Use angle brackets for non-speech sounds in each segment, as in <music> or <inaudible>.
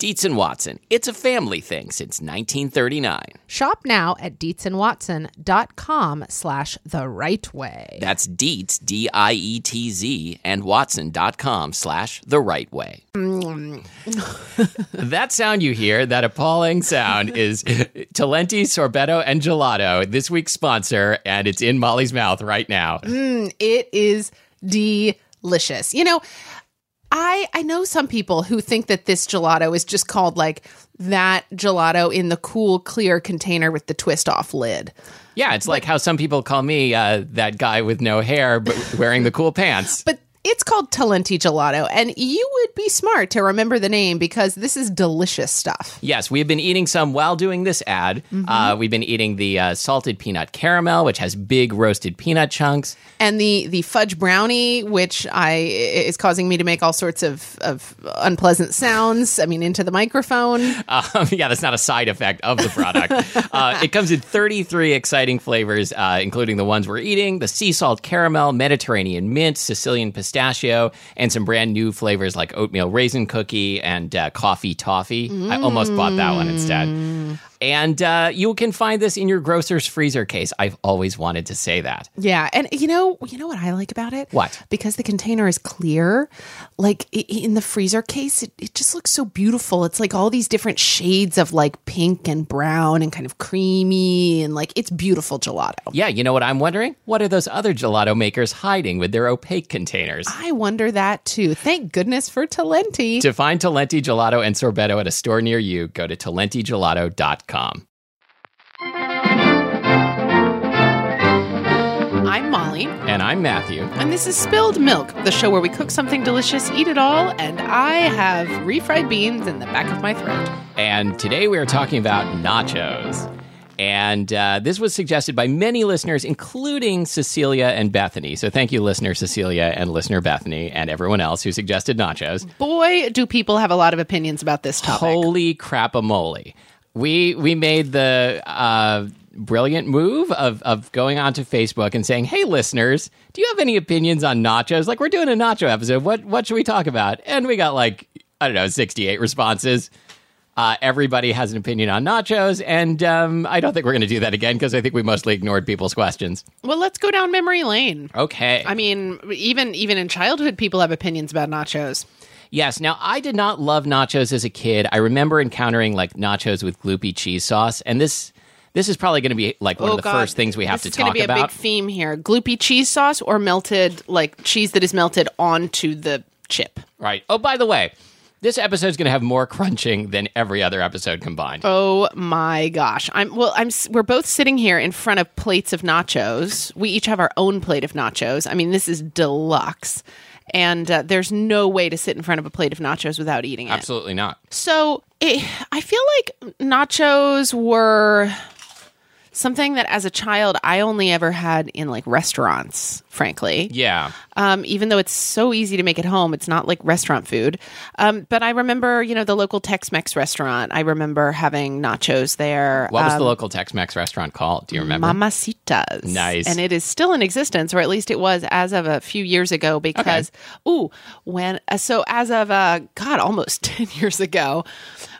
Dietz and Watson. It's a family thing since 1939. Shop now at dietzandwatson.com slash the right way. That's Dietz, D I E T Z, and Watson.com slash the right way. <laughs> that sound you hear, that appalling sound, is <laughs> Talenti, Sorbetto, and Gelato, this week's sponsor, and it's in Molly's mouth right now. Mm, it is delicious. You know, I I know some people who think that this gelato is just called like that gelato in the cool clear container with the twist off lid. Yeah, it's like how some people call me uh, that guy with no hair but wearing the cool pants. <laughs> But it's called Talenti Gelato, and you would be smart to remember the name because this is delicious stuff. Yes, we've been eating some while doing this ad. Uh, we've been eating the uh, salted peanut caramel, which has big roasted peanut chunks. And the the fudge brownie, which I is causing me to make all sorts of, of unpleasant sounds. I mean, into the microphone. <laughs> Um, yeah, that's not a side effect of the product. uh, it comes in 33 exciting flavors, uh, including the ones we're eating the sea salt caramel, Mediterranean mint, Sicilian pistachio, and some brand new flavors like oatmeal raisin cookie and uh, coffee toffee. I almost bought that one instead. And uh, you can find this in your grocer's freezer case. I've always wanted to say that. Yeah, and you know, you know what I like about it? What? Because the container is clear, like in the freezer case, it, it just looks so beautiful. It's like all these different shades of like pink and brown and kind of creamy and like it's beautiful gelato. Yeah, you know what I'm wondering? What are those other gelato makers hiding with their opaque containers? I wonder that too. Thank goodness for Talenti. To find Talenti Gelato and Sorbetto at a store near you, go to talentigelato.com. I'm Molly, And I'm Matthew. and this is Spilled Milk, the show where we cook something delicious, eat it all, and I have refried beans in the back of my throat. And today we are talking about nachos. And uh, this was suggested by many listeners, including Cecilia and Bethany. So thank you, listener Cecilia and listener Bethany, and everyone else who suggested nachos. Boy, do people have a lot of opinions about this topic. Holy crap-a-moly. We, we made the uh, brilliant move of, of going onto Facebook and saying, hey, listeners, do you have any opinions on nachos? Like, we're doing a nacho episode. What, what should we talk about? And we got like, I don't know, 68 responses. Uh, everybody has an opinion on nachos, and um, I don't think we're going to do that again because I think we mostly ignored people's questions. Well, let's go down memory lane. Okay. I mean, even even in childhood, people have opinions about nachos. Yes. Now, I did not love nachos as a kid. I remember encountering like nachos with gloopy cheese sauce, and this this is probably going to be like one oh, of the first things we have Oh, this to talk be a big theme here: gloopy cheese sauce or melted like cheese that is melted onto the chip. right. Oh, by the way, this episode is going to have more <laughs> crunching than every other episode combined. Oh my gosh! I'm well. I'm. We're both sitting here in front of plates of nachos. We each have our own plate of nachos. I mean, this is deluxe, and uh, there's no way to sit in front of a plate of nachos without eating it. Absolutely not. So it, I feel like nachos were something that as a child I only ever had in like restaurants, frankly. Yeah. Um, even though it's so easy to make at home, it's not like restaurant food. Um, but I remember, you know, the local Tex Mex restaurant. I remember having nachos there. What was Um, the local Tex-Mex restaurant called? Do you remember? Mamacitas. Nice. And it is still in existence, or at least it was as of a few years ago, because, ooh, when, uh, so as of, uh, God, almost <laughs> 10 years ago,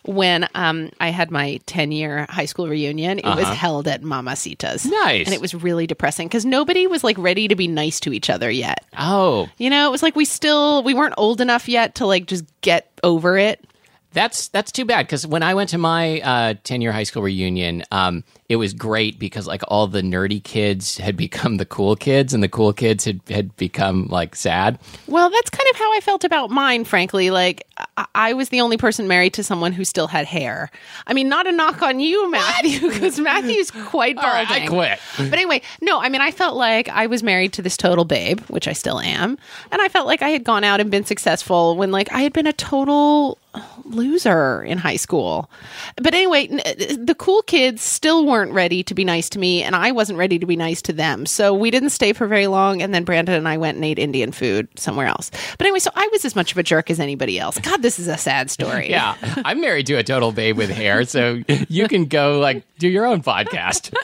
when um, I had my 10 year high school reunion. It was held at Mamacita's. Uh-huh. Nice. And it was really depressing because nobody was like ready to be nice to each other yet. Oh, You know, it was like we still, we weren't old enough yet to like just get over it. That's that's too bad because when I went to my ten year high school reunion, um, it was great because like all the nerdy kids had <laughs> become the cool kids, and the cool kids had had become like sad. Well, that's kind of how I felt about mine, frankly. Like, I, I was the only person married to someone who still had hair. I mean, not a knock on you, Matthew, because Matthew's quite balding. right, I quit. But anyway, no, I mean, I felt like I was married to this total babe, which I still am. And I felt like I had gone out and been successful when, like, I had been a total loser in high school. But anyway, the cool kids still weren't ready to be nice to me, and I wasn't ready to be nice to them. So we didn't stay for very long. And then Brandon and I went and ate Indian food somewhere else. But anyway, so I was as much of a jerk as anybody else. God, this is a sad story. <laughs> Yeah, I'm married to a total babe with hair, so you can go like do your own podcast.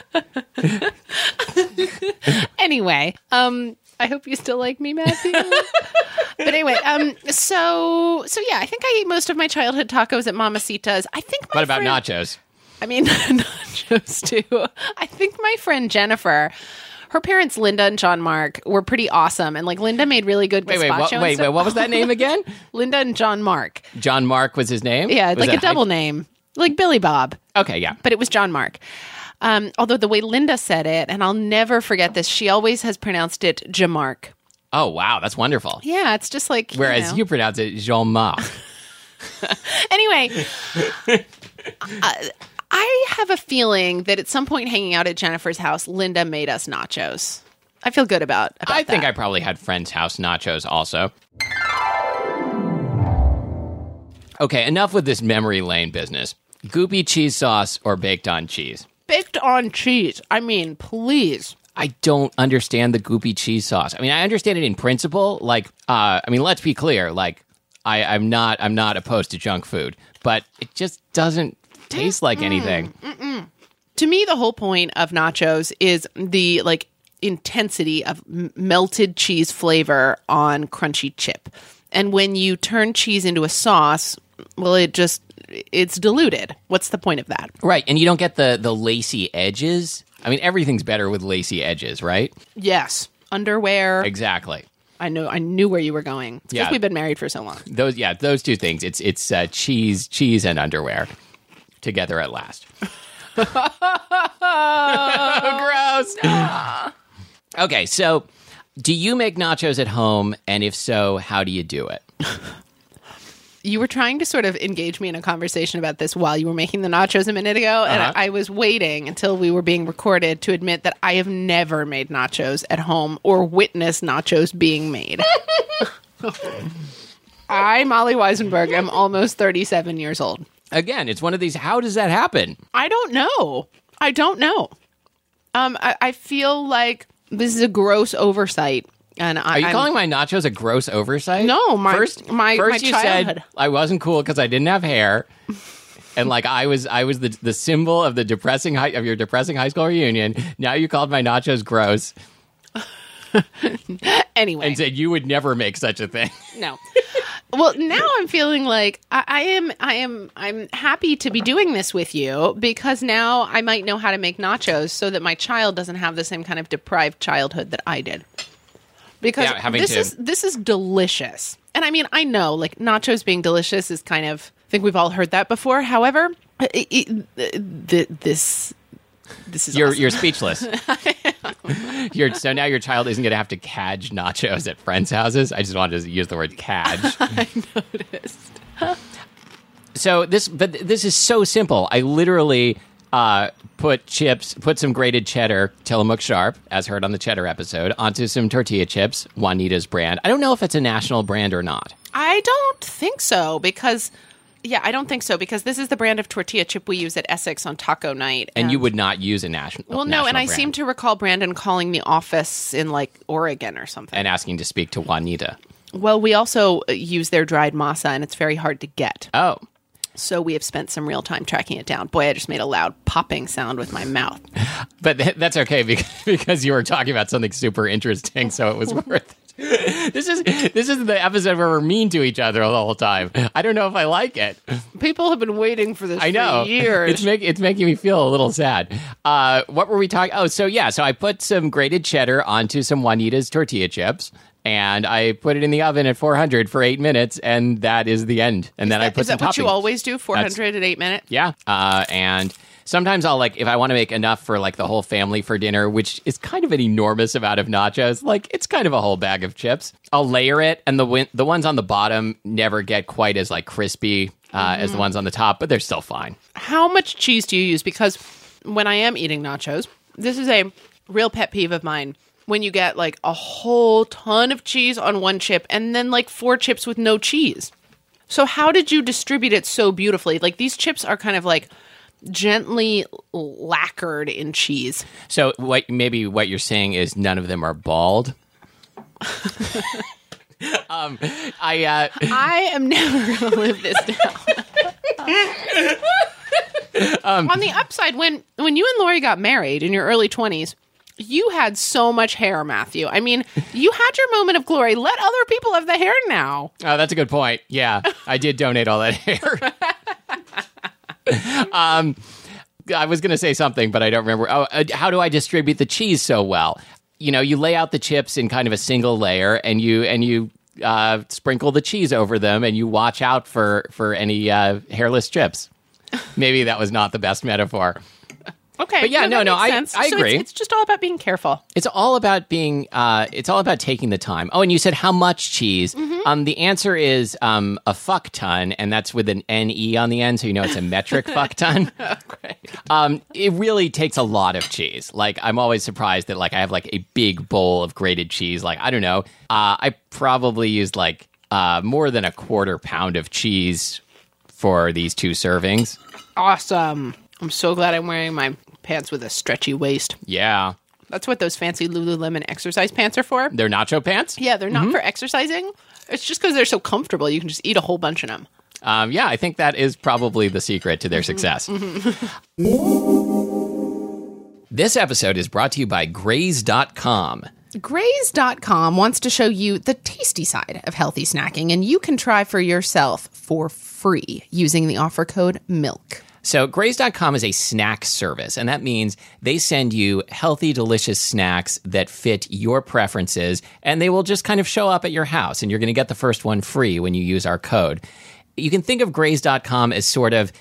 <laughs> anyway, um, I hope you still like me, Matthew. <laughs> but anyway, um, so so yeah, I think I ate most of my childhood tacos at Mamacita's. I think. My What about friend- nachos? I mean, <laughs> nachos too. I think my friend Jennifer. Her parents, Linda and John Mark, were pretty awesome, and like Linda made really good Wait, wait, what, wait, wait. What was that name again? <laughs> Linda and John Mark. John Mark was his name. Yeah, Was like a double name, like Billy Bob. Okay, yeah. but it was John Mark. Um, although the way Linda said it, and I'll never forget this, she always has pronounced it Jamark. Oh wow, that's wonderful. Yeah, it's just like you Whereas know. you pronounce it Jean Marc. <laughs> <laughs> Anyway, uh, I have a feeling that at some point hanging out at Jennifer's house, Linda made us nachos. I feel good about. about I think that. I probably had friend's house nachos also. Okay, enough with this memory lane business. Goopy cheese sauce or baked on cheese? Baked on cheese. I mean, please. I don't understand the goopy cheese sauce. I mean, I understand it in principle. Like, uh, I mean, let's be clear. Like, I, I'm not, I'm not opposed to junk food, but it just doesn't taste like anything. To me, the whole point of nachos is the like intensity of m- melted cheese flavor on crunchy chip. And when you turn cheese into a sauce, well, it just it's diluted. What's the point of that? Right, and you don't get the the lacy edges. I mean, everything's better with lacy edges, right? Yes, underwear. Exactly. I know. I knew where you were going. It's 'cause Yeah. we've been married for so long. Those, yeah, those two things. It's it's uh, cheese, cheese, and underwear together at last. <laughs> <laughs> Gross. Okay, so do you make nachos at home, and if so, how do you do it? <laughs> You were trying to sort of engage me in a conversation about this while you were making the nachos a minute ago, and Uh-huh. I, I was waiting until we were being recorded to admit that I have never made nachos at home or witnessed nachos being made. <laughs> I, Molly Wizenberg, am almost 37 years old. Again, it's one of these. How does that happen? I don't know. I don't know. Um, I, I feel like this is a gross oversight. And I, Are you I'm- calling my nachos a gross oversight? No, my- first, my- first my you childhood. said I wasn't cool because I didn't have hair, and like I was, I was the the symbol of the depressing high, of your depressing high school reunion. Now you called my nachos gross <laughs> anyway? and said you would never make such a thing. <laughs> No. well, now I'm feeling like I, I am. I am. I'm happy to be doing this with you because now I might know how to make nachos so that my child doesn't have the same kind of deprived childhood that I did. Because Yeah, this to- is this is delicious, and I mean I know like nachos being delicious is kind of. I think we've all heard that before. However, it, it, th- this this is You're awesome. you're speechless. <laughs> you're so now your child isn't going to have to cadge nachos at friends' houses. I just wanted to use the word cadge. <laughs> I noticed. So this, but this is so simple. I literally uh, put chips, put some grated cheddar, Tillamook Sharp, as heard on the cheddar episode, onto some tortilla chips, Juanita's brand. I don't know if it's a national brand or not. I don't think so because, yeah, I don't think so because this is the brand of tortilla chip we use at Essex on taco night. And you would not use a national. well, no, and I seem to recall Brandon calling the office in like Oregon or something. and asking to speak to Juanita. well, we also use their dried masa, and it's very hard to get. Oh, So we have spent some real time tracking it down. Boy, I just made a loud popping sound with my mouth. <laughs> but th- that's okay because, <laughs> because you were talking about something super interesting, so it was <laughs> worth it. this is this is the episode where we're mean to each other the whole time. I don't know if I like it. People have been waiting for this I know. for years. It's make, it's making me feel a little sad. Uh, what were we talking? Oh, so yeah, so I put some grated cheddar onto some Juanita's tortilla chips. And I put it in the oven at 400 for eight minutes, and that is the end. And then I put some. Is some that what you always do? 400 at eight minutes? Yeah. Uh, and sometimes I'll like, if I want to make enough for like the whole family for dinner, which is kind of an enormous amount of nachos, like it's kind of a whole bag of chips. I'll layer it, and the win- the ones on the bottom never get quite as like crispy uh, as the ones on the top, but they're still fine. How much cheese do you use? Because when I am eating nachos, this is a real pet peeve of mine. When you get like a whole ton of cheese on one chip and then like four chips with no cheese. So, how did you distribute it so beautifully? Like, these chips are kind of like gently lacquered in cheese. So what maybe what you're saying is none of them are bald. <laughs> um, I uh, I am never to live this down. <laughs> On the upside, when when you and Lori got married in your early twenties, you had so much hair, Matthew. I mean, you had your moment of glory. Let other people have the hair now. Oh, that's a good point. Yeah, I did donate all that <laughs> hair. um, I was going to say something, but I don't remember. Oh, uh, how do I distribute the cheese so well? You know, you lay out the chips in kind of a single layer, and you and you uh, sprinkle the cheese over them, and you watch out for for any uh, hairless chips. Maybe that was not the best metaphor. Okay, But yeah, no, no, I- sense. I So it's- agree. It's, just all about being careful. It's all about being. Uh, it's all about taking the time. Oh, and you said how much cheese? Um, the answer is um, a fuck ton, and that's with an n e on the end, so you know it's a metric <laughs> fuck ton. <laughs> Um, it really takes a lot of cheese. Like I'm always surprised that like I have like a big bowl of grated cheese. Like I don't know. Uh, I probably used like uh, more than a quarter pound of cheese for these two servings. Awesome. I'm so glad I'm wearing my pants with a stretchy waist. Yeah, That's what those fancy Lululemon exercise pants are for. they're nacho pants. Yeah, they're not mm-hmm. for exercising. It's just because they're so comfortable. You can just eat a whole bunch of them. Um, yeah, I think that is probably the secret to their mm-hmm. success. Mm-hmm. this episode is brought to you by Graze.com. Graze.com wants to show you the tasty side of healthy snacking, and you can try for yourself for free using the offer code MILK. So, Graze.com is a snack service, and that means they send you healthy, delicious snacks that fit your preferences, and they will just kind of show up at your house, and you're going to get the first one free when you use our code. You can think of Graze.com as sort of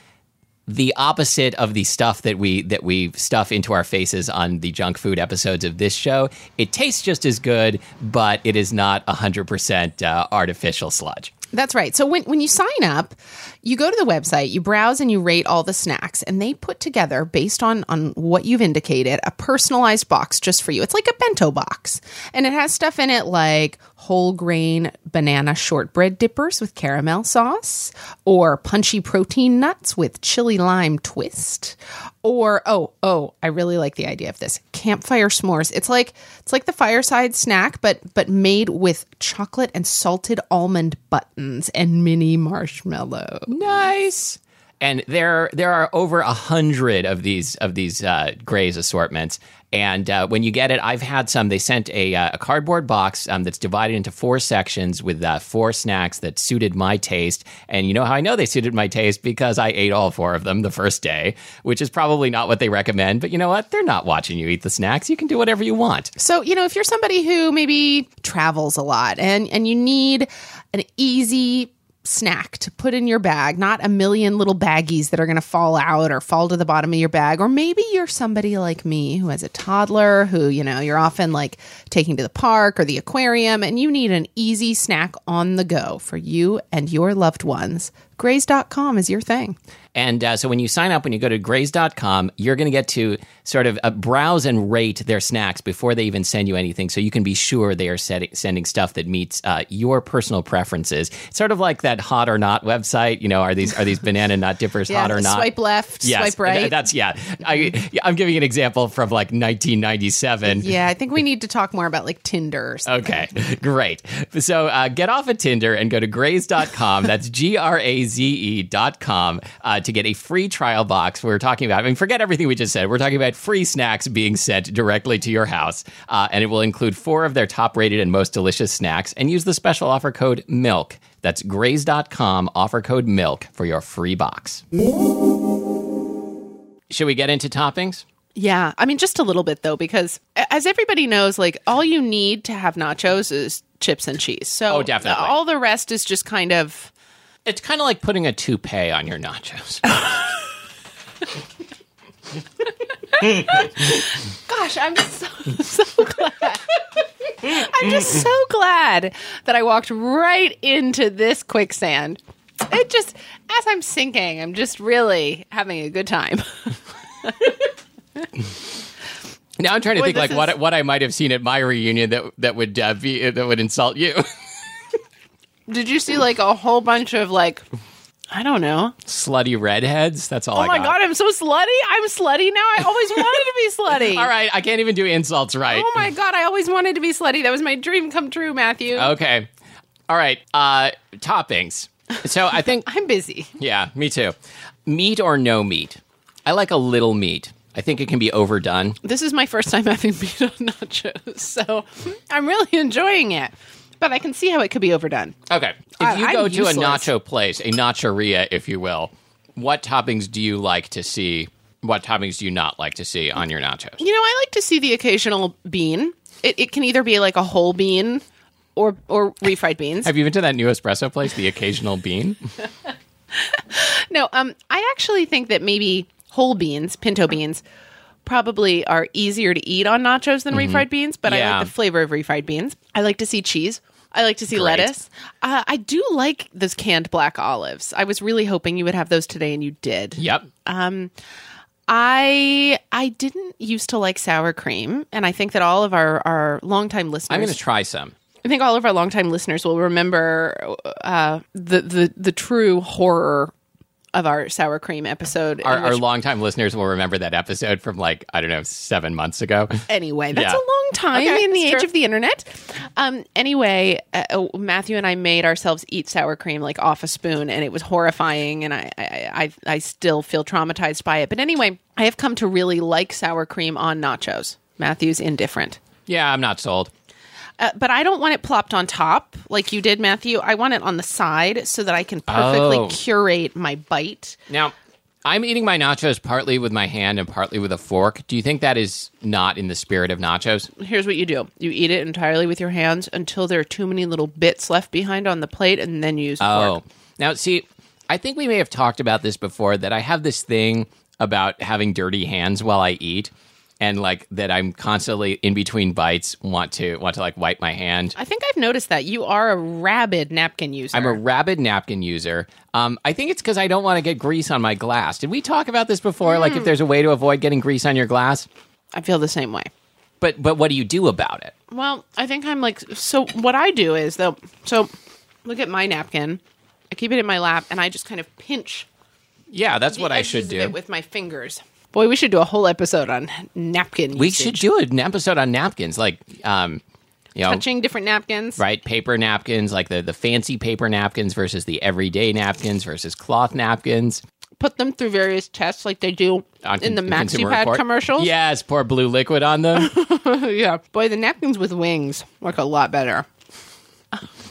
the opposite of the stuff that we that we stuff into our faces on the junk food episodes of this show. It tastes just as good, but it is not 100% uh, artificial sludge. That's right. So when, when you sign up, you go to the website, you browse and you rate all the snacks, and they put together, based on, on what you've indicated, a personalized box just for you. It's like a bento box. And it has stuff in it like whole grain banana shortbread dippers with caramel sauce, or punchy protein nuts with chili lime twist, or oh, oh, I really like the idea of this. Campfire s'mores. It's like it's like the fireside snack, but but made with chocolate and salted almond buttons and mini marshmallow. Nice. And there there are over a hundred of these of these uh, Graze assortments. And uh, when you get it, I've had some. They sent a, uh, a cardboard box um, that's divided into four sections with uh, four snacks that suited my taste. And you know how I know they suited my taste because I ate all four of them the first day, which is probably not what they recommend. But you know what? They're not watching you eat the snacks. You can do whatever you want. So, you know, if you're somebody who maybe travels a lot and and you need an easy snack to put in your bag, not a million little baggies that are going to fall out or fall to the bottom of your bag, or maybe you're somebody like me who has a toddler who, you know, you're often like taking to the park or the aquarium and you need an easy snack on the go for you and your loved ones. Graze.com is your thing. And uh, so when you sign up, when you go to graze.com, you're going to get to sort of uh, browse and rate their snacks before they even send you anything. So you can be sure they are setting, sending stuff that meets uh, your personal preferences. It's sort of like that hot or not website. You know, are these are these banana nut dippers <laughs> hot or not? Swipe left, Yes, swipe right. That's yeah. I, I'm giving an example from like 1997. yeah, I think we need to talk more about like Tinder or something. Okay, great. So uh, get off of Tinder and go to graze.com. That's G R A E dot com uh, to get a free trial box. We're talking about, I mean, forget everything we just said. We're talking about free snacks being sent directly to your house. Uh, and it will include four of their top rated and most delicious snacks. And use the special offer code MILK. That's graze.com, offer code MILK for your free box. Should we get into toppings? Yeah, I mean, just a little bit though, because as everybody knows, like all you need to have nachos is chips and cheese. So Oh, definitely. all the rest is just kind of. It's kind of like putting a toupee on your nachos. <laughs> Gosh, I'm so so glad. I'm just so glad that I walked right into this quicksand. It just, as I'm sinking, I'm just really having a good time. Now I'm trying to Boy, think like this what is- what I might have seen at my reunion that that would uh, be that would insult you. <laughs> Did you see like a whole bunch of like, I don't know. Slutty redheads. That's all. Oh I my got. god, I'm so slutty. I'm slutty now. I always <laughs> wanted to be slutty. All right, I can't even do insults right. Oh my god, I always wanted to be slutty. That was my dream come true, Matthew. Okay. All right. Uh, toppings. So I think <laughs> I'm busy. yeah, me too. Meat or no meat. I like a little meat. I think it can be overdone. This is my first time having <laughs> meat on nachos, so I'm really enjoying it. But I can see how it could be overdone. Okay. If I- you I'm go to a nacho place, a nachoria, if you will, what toppings do you like to see? What toppings do you not like to see on your nachos? You know, I like to see the occasional bean. It, it can either be like a whole bean or or refried beans. Have you been to that new espresso place, the occasional bean? <laughs> <laughs> No, um, I actually think that maybe whole beans, pinto beans, probably are easier to eat on nachos than refried beans. But I like the flavor of refried beans. I like to see cheese. I like to see Great. lettuce. Uh, I do like those canned black olives. I was really hoping you would have those today, and you did. yep. I I didn't used to like sour cream, and I think that all of our our longtime listeners. I'm going to try some. I think all of our longtime listeners will remember uh, the the the true horror of our sour cream episode. in Our, our which- longtime listeners will remember that episode from like I don't know seven months ago. anyway, that's Yeah. a long time Okay, in the it's age true. of the internet. Um, anyway, uh, uh, Matthew and I made ourselves eat sour cream like off a spoon, and it was horrifying. And I, I, I, I still feel traumatized by it. But anyway, I have come to really like sour cream on nachos. Matthew's indifferent. Yeah, I'm not sold. Uh, but I don't want it plopped on top like you did, Matthew. I want it on the side so that I can perfectly Oh. curate my bite. Now, I'm eating my nachos partly with my hand and partly with a fork. Do you think that is not in the spirit of nachos? Here's what you do you eat it entirely with your hands until there are too many little bits left behind on the plate, and then you use Oh, fork. now see, I think we may have talked about this before that I have this thing about having dirty hands while I eat, and like that I'm constantly in between bites want to want to like wipe my hand. I think I've noticed that you are a rabid napkin user. I'm a rabid napkin user. Um, I think it's because I don't want to get grease on my glass. Did we talk about this before? Like, if there's a way to avoid getting grease on your glass, I feel the same way. but but what do you do about it? Well, I think I'm like so. What I do is though. So look at my napkin. I keep it in my lap, and I just kind of pinch. Yeah, that's what I should do. it with my fingers. Boy, we should do a whole episode on napkin. We usage. should do an episode on napkins, like um, you know, touching different napkins. right? Paper napkins, like the the fancy paper napkins versus the everyday napkins versus cloth napkins. Put them through various tests, like they do On in the MaxiPad Report. commercials. Yes, pour blue liquid on them. <laughs> yeah. Boy, the napkins with wings work a lot better.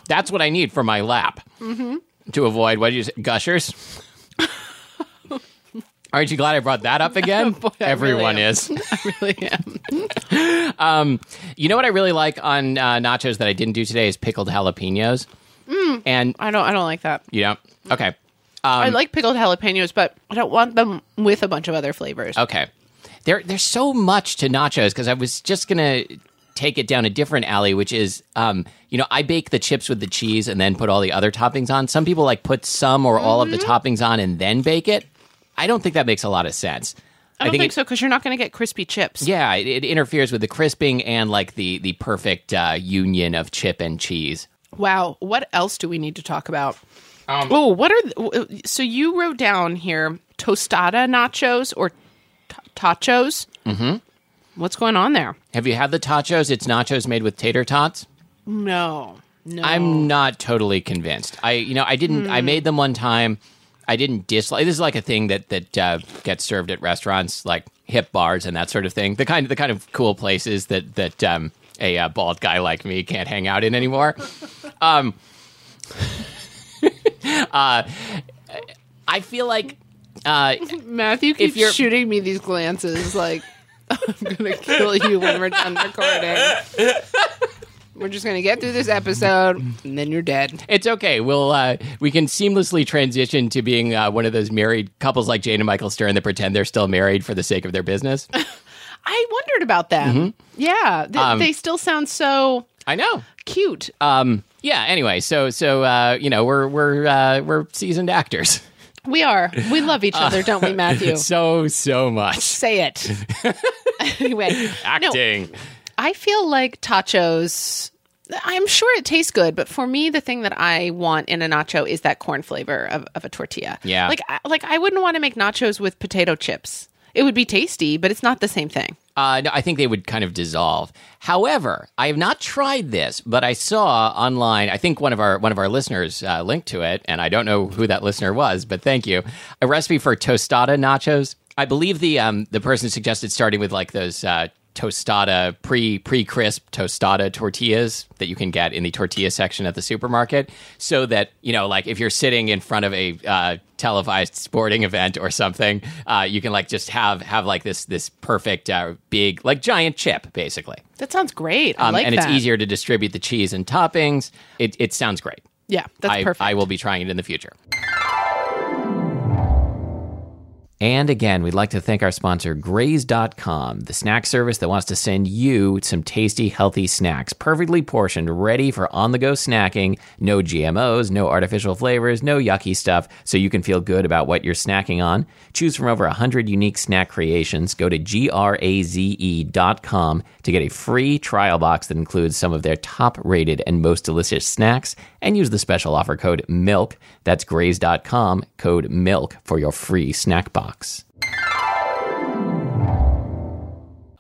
That's what I need for my lap Mm-hmm. to avoid what do you say, gushers. Aren't you glad I brought that up <laughs> again? Boy, Everyone really is. <laughs> I really am. You know what I really like on uh, nachos that I didn't do today is pickled jalapenos. Mm. And I don't. I don't like that. you know, okay, I like pickled jalapenos, but I don't want them with a bunch of other flavors. okay. There, there's so much to nachos because I was just gonna take it down a different alley, which is, um, you know, I bake the chips with the cheese and then put all the other toppings on. Some people like put some or all of the Mm-hmm. toppings on and then bake it. I don't think that makes a lot of sense. I don't think, it- so because you're not going to get crispy chips. Yeah, it, it interferes with the crisping and like the the perfect uh, union of chip and cheese. Wow. What else do we need to talk about? Um, oh, what are the, so you wrote down here tostada nachos or t- tachos? Mm-hmm. What's going on there? Have you had the tachos? It's nachos made with tater tots. No, no. I'm not totally convinced. I, you know, I didn't. I made them one time. I didn't dislike. This is like a thing that that uh, gets served at restaurants, like hip bars and that sort of thing. The kind of the kind of cool places that that um, a uh, bald guy like me can't hang out in anymore. <laughs> um, <laughs> uh, I feel like uh, <laughs> Matthew If keeps you're- shooting me these glances like I'm gonna kill you when we're done recording. We're just gonna get through this episode and then you're dead. it's okay. We'll uh, we can seamlessly transition to being uh, one of those married couples like Jane and Michael Stern that pretend they're still married for the sake of their business. <laughs> I wondered about them. Yeah, th- they still sound so I know. cute. Um, yeah. Anyway, so so uh, you know we're we're uh, we're seasoned actors. We are. We love each other, don't we, Matthew? <laughs> So so much Say it. <laughs> anyway, no, acting. I feel like tachos. I'm sure it tastes good, but for me, the thing that I want in a nacho is that corn flavor of, of a tortilla. Yeah. like I- like I wouldn't want to make nachos with potato chips. It would be tasty, but it's not the same thing. Uh, no, I think they would kind of dissolve. However, I have not tried this, but I saw online. I think one of our one of our listeners uh, linked to it, and I don't know who that listener was, but thank you. A recipe for tostada nachos. I believe the um, the person suggested starting with like those uh, tostada pre pre crisp tostada tortillas that you can get in the tortilla section at the supermarket, so that you know, like if you're sitting in front of a uh, televised sporting event or something, uh, you can like just have have like this this perfect uh, big like giant chip basically, That sounds great. I um, like and that. it's easier to distribute the cheese and toppings. It it sounds great. Yeah, that's I, perfect. I will be trying it in the future. And again, we'd like to thank our sponsor, Graze.com, the snack service that wants to send you some tasty, healthy snacks, perfectly portioned, ready for on the go snacking. No GMOs, no artificial flavors, no yucky stuff, so you can feel good about what you're snacking on. Choose from over 100 unique snack creations. Go to graze.com to get a free trial box that includes some of their top rated and most delicious snacks and use the special offer code MILK. That's graze.com, code MILK for your free snack box.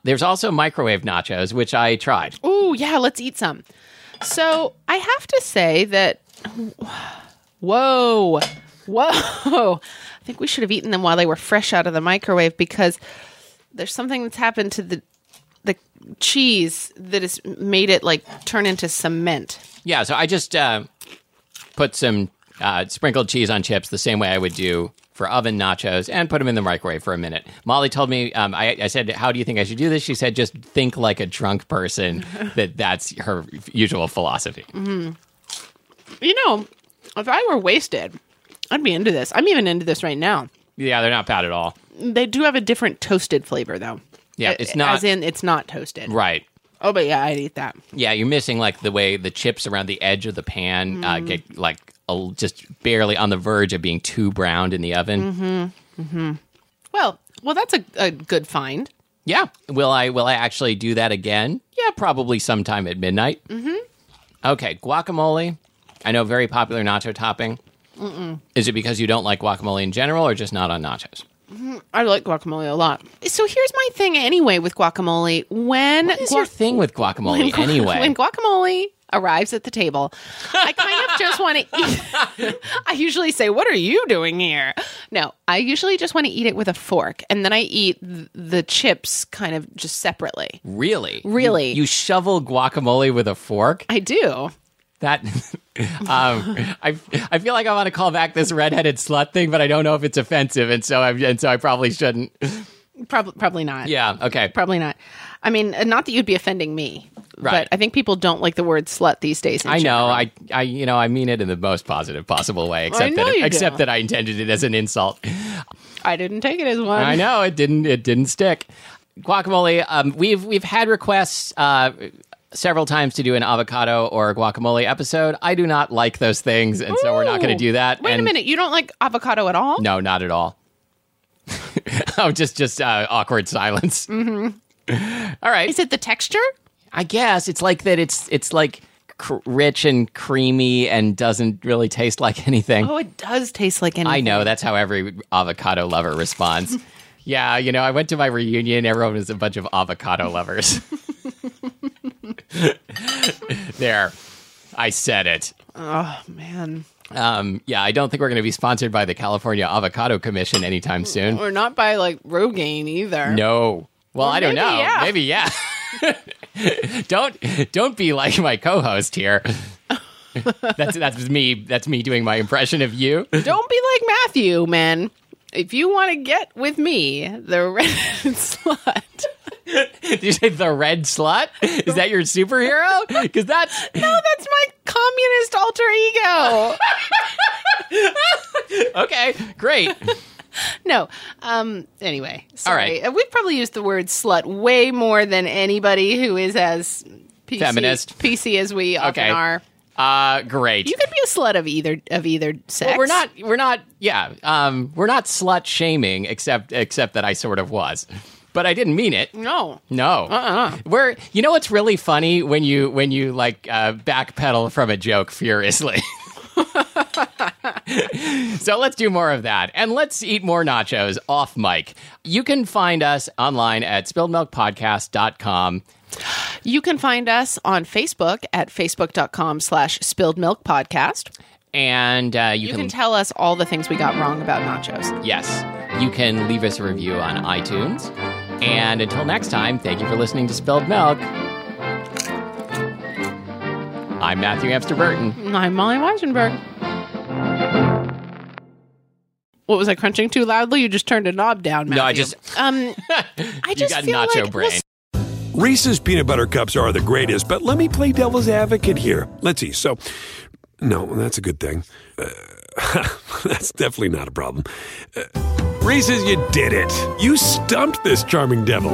There's also microwave nachos, which I tried. Oh, yeah, let's eat some. So I have to say that, whoa, whoa. I think we should have eaten them while they were fresh out of the microwave because there's something that's happened to the the cheese that has made it like turn into cement. Yeah, so I just uh, put some uh, sprinkled cheese on chips the same way I would do for oven nachos and put them in the microwave for a minute. Molly told me, um, I, I said, How do you think I should do this? She said, Just think like a drunk person, <laughs> that that's her usual philosophy. You know, if I were wasted, I'd be into this. I'm even into this right now. Yeah, they're not bad at all. They do have a different toasted flavor though. Yeah, it's not- as in it's not toasted. Right. Oh, but yeah, I'd eat that. Yeah, you're missing like the way the chips around the edge of the pan uh, Mm-hmm. get like a, just barely on the verge of being too browned in the oven. Mm-hmm. Well, well, that's a, a good find. Yeah. Will I will I actually do that again? Yeah, probably sometime at midnight. Mm-hmm. Okay, guacamole. I know very popular nacho topping. Is it because you don't like guacamole in general, or just not on nachos? I like guacamole a lot. So here's my thing anyway with guacamole. When What is your thing with guacamole gu- <laughs> anyway? when guacamole arrives at the table, I kind of just want to <laughs> eat. I usually say, "What are you doing here?" No, I usually just want to eat it with a fork, and then I eat th- the chips kind of just separately. really, Really? you, you shovel guacamole with a fork? I do. That <laughs> um, I I feel like I want to call back this redheaded slut thing, but I don't know if it's offensive, and so I and so I probably shouldn't. Probably, probably not. Yeah. Okay. Probably not. I mean, not that you'd be offending me, Right. but I think people don't like the word slut these days. I know. general. I, I, you know, I mean it in the most positive possible way, except that, except do. that I intended it as an insult. I didn't take it as one. I know it didn't. It didn't stick. Guacamole. Um, we've we've had requests uh, several times to do an avocado or guacamole episode. I do not like those things, and so we're not going to do that. Wait and a minute. You don't like avocado at all? No, not at all. <laughs> oh, just just uh, awkward silence. Mm-hmm. All right. Is it the texture? I guess it's like that. It's it's like cr- rich and creamy and doesn't really taste like anything. Oh, it does taste like anything. I know that's how every avocado lover responds. <laughs> yeah, you know, I went to my reunion. Everyone was a bunch of avocado lovers. <laughs> there, I said it. Oh man. Um, yeah, I don't think we're going to be sponsored by the California Avocado Commission anytime soon. Or not by like Rogaine either. No. Well, I don't maybe, know. yeah. Maybe yeah. <laughs> don't don't be like my co-host here. <laughs> that's that's me. That's me doing my impression of you. Don't be like Matthew, man. If you want to get with me, the red <laughs> slut. Did you say the red slut? Is that your superhero? Because that's No, that's my communist alter ego. okay. Great. <laughs> No. Um. Anyway, sorry. Uh, We've probably used the word slut way more than anybody who is as PC, Feminist. PC as we often Okay. are. Uh, great. You could be a slut of either of either sex. Well, we're not. We're not. Yeah. Um, we're not slut shaming, except except that I sort of was, but I didn't mean it. No. No. Uh-uh. We're. You know what's really funny when you when you like uh, backpedal from a joke furiously. <laughs> <laughs> so let's do more of that. And let's eat more nachos off mic. You can find us online at spilledmilkpodcast.com. You can find us on Facebook at facebook.com slash spilled milk podcast. And uh, you, You can tell us all the things we got wrong about nachos. Yes, you can leave us a review on iTunes. And until next time, thank you for listening to Spilled Milk. I'm Matthew Amster Burton. I'm Molly Wizenberg. What was I crunching too loudly? You just turned a knob down, Matthew. No, I just <laughs> um, I <laughs> you just got feel nacho like, brain. Reese's peanut butter cups are the greatest, but let me play devil's advocate here. Let's see. So, no, that's a good thing. Uh, <laughs> that's definitely not a problem. Uh, Reese's, you did it. You stumped this charming devil.